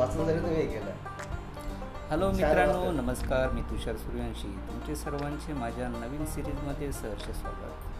वाचून जरी तुम्ही केलं हॅलो मित्रांनो नमस्कार मी तुषार सूर्यवंशी. तुमचे सर्वांचे माझ्या नवीन सिरीजमध्ये सहर्ष स्वागत.